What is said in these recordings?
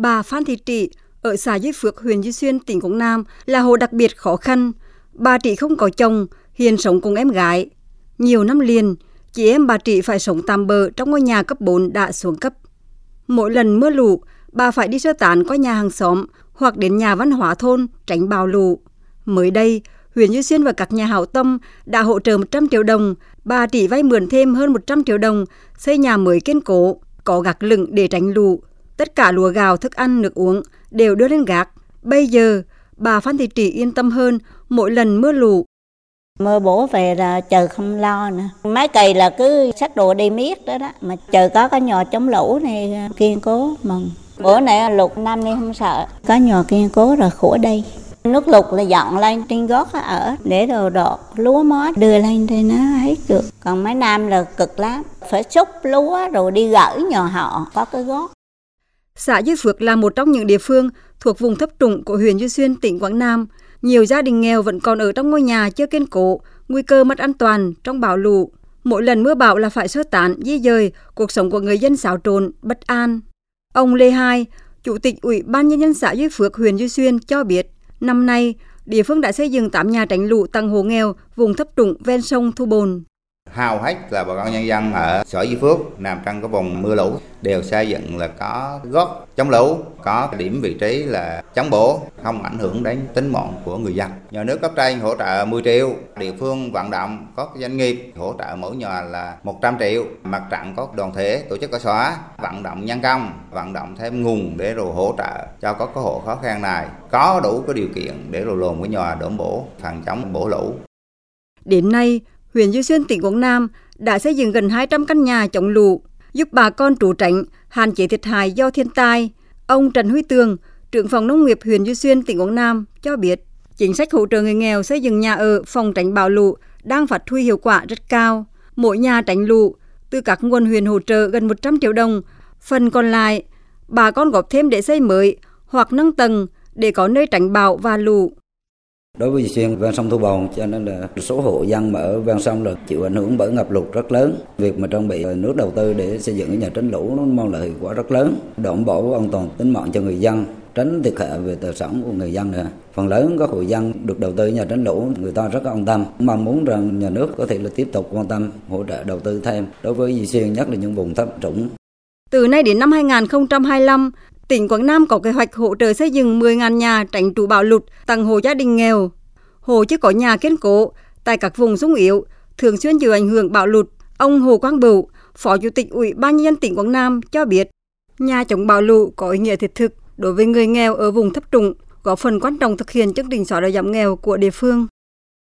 Bà Phan Thị Trị ở xã Duy Phước, huyện Duy Xuyên, tỉnh Quảng Nam là hộ đặc biệt khó khăn. Bà Trị không có chồng, hiện sống cùng em gái. Nhiều năm liền, chị em bà Trị phải sống tạm bờ trong ngôi nhà cấp 4 đã xuống cấp. Mỗi lần mưa lũ, bà phải đi sơ tán qua nhà hàng xóm hoặc đến nhà văn hóa thôn tránh bào lũ. Mới đây, huyện Duy Xuyên và các nhà hảo tâm đã hỗ trợ 100 triệu đồng, bà Trị vay mượn thêm hơn 100 triệu đồng, xây nhà mới kiên cố, có gạc lửng để tránh lũ. Tất cả lúa gạo, thức ăn, nước uống đều đưa lên gác. Bây giờ, bà Phan Thị Trị yên tâm hơn mỗi lần mưa lũ. Mưa bổ về là chờ không lo nữa. Mấy cây là cứ sách đồ đi miết đó đó. Mà chờ có cái nhò chống lũ này kiên cố mừng. Bữa nay lục năm nay không sợ. Có nhò kiên cố rồi khổ đây. Nước lụt là dọn lên trên gót ở để đồ đọt lúa mót đưa lên thì nó hết được. Còn mấy năm là cực lắm. Phải xúc lúa rồi đi gỡ nhò họ có cái gót. Xã Duy Phước là một trong những địa phương thuộc vùng thấp trũng của huyện Duy Xuyên, tỉnh Quảng Nam. Nhiều gia đình nghèo vẫn còn ở trong ngôi nhà chưa kiên cố, nguy cơ mất an toàn trong bão lụt. Mỗi lần mưa bão là phải sơ tán, di dời, cuộc sống của người dân xáo trộn, bất an. Ông Lê Hai, Chủ tịch Ủy ban Nhân dân xã Duy Phước, huyện Duy Xuyên cho biết, năm nay, địa phương đã xây dựng 8 nhà tránh lũ tăng hộ nghèo vùng thấp trũng ven sông Thu Bồn hầu hết là bà con nhân dân ở xã Di Phước nằm trong cái vùng mưa lũ đều xây dựng là có gót chống lũ có điểm vị trí là chống bổ không ảnh hưởng đến tính mạng của người dân. Nhà nước cấp trên hỗ trợ 10 triệu địa phương vận động có doanh nghiệp hỗ trợ mỗi nhà là 100 triệu. Mặt trận có đoàn thể tổ chức cơ xóa, vận động nhân công vận động thêm nguồn để rồi hỗ trợ cho có cái hộ khó khăn này. Có đủ cái điều kiện để rồi lồn cái nhà đổ bổ phòng chống bổ lũ. Đến nay, huyện Duy Xuyên, tỉnh Quảng Nam đã xây dựng gần 200 căn nhà chống lũ, giúp bà con trú tránh, hạn chế thiệt hại do thiên tai. Ông Trần Huy Tường, trưởng phòng nông nghiệp huyện Duy Xuyên, tỉnh Quảng Nam cho biết, chính sách hỗ trợ người nghèo xây dựng nhà ở phòng tránh bão lũ đang phát huy hiệu quả rất cao. Mỗi nhà tránh lũ từ các nguồn huyện hỗ trợ gần 100 triệu đồng, phần còn lại bà con góp thêm để xây mới hoặc nâng tầng để có nơi tránh bão và lũ. Đối với xuyên ven sông Thu Bồn cho nên là số hộ dân mà ở ven sông là chịu ảnh hưởng bởi ngập lụt rất lớn. Việc mà trang bị nước đầu tư để xây dựng cái nhà tránh lũ nó mang lại hiệu quả rất lớn, đảm bảo an toàn tính mạng cho người dân, tránh thiệt hại về tài sản của người dân nữa. Phần lớn các hộ dân được đầu tư nhà tránh lũ người ta rất an tâm, mong muốn rằng nhà nước có thể là tiếp tục quan tâm hỗ trợ đầu tư thêm đối với Di Xuyên nhất là những vùng thấp trũng. Từ nay đến năm 2025, tỉnh Quảng Nam có kế hoạch hỗ trợ xây dựng 10.000 nhà tránh trụ bão lụt tặng hộ gia đình nghèo. Hộ chưa có nhà kiên cố tại các vùng sung yếu, thường xuyên chịu ảnh hưởng bão lụt. Ông Hồ Quang Bửu, Phó Chủ tịch Ủy ban nhân dân tỉnh Quảng Nam cho biết, nhà chống bão lụt có ý nghĩa thiết thực đối với người nghèo ở vùng thấp trũng, góp phần quan trọng thực hiện chương trình xóa đói giảm nghèo của địa phương.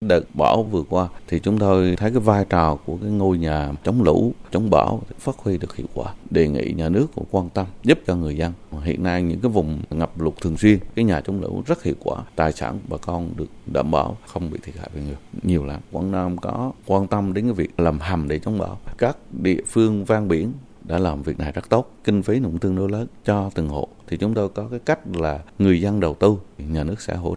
Đợt bão vừa qua thì chúng tôi thấy cái vai trò của cái ngôi nhà chống lũ, chống bão phát huy được hiệu quả. Đề nghị nhà nước cũng quan tâm giúp cho người dân. Hiện nay những cái vùng ngập lụt thường xuyên, cái nhà chống lũ rất hiệu quả. Tài sản bà con được đảm bảo, không bị thiệt hại về người nhiều lắm. Quảng Nam có quan tâm đến cái việc làm hầm để chống bão. Các địa phương ven biển đã làm việc này rất tốt kinh phí cũng tương đối lớn cho từng hộ thì chúng tôi có cái cách là người dân đầu tư nhà nước sẽ hỗ trợ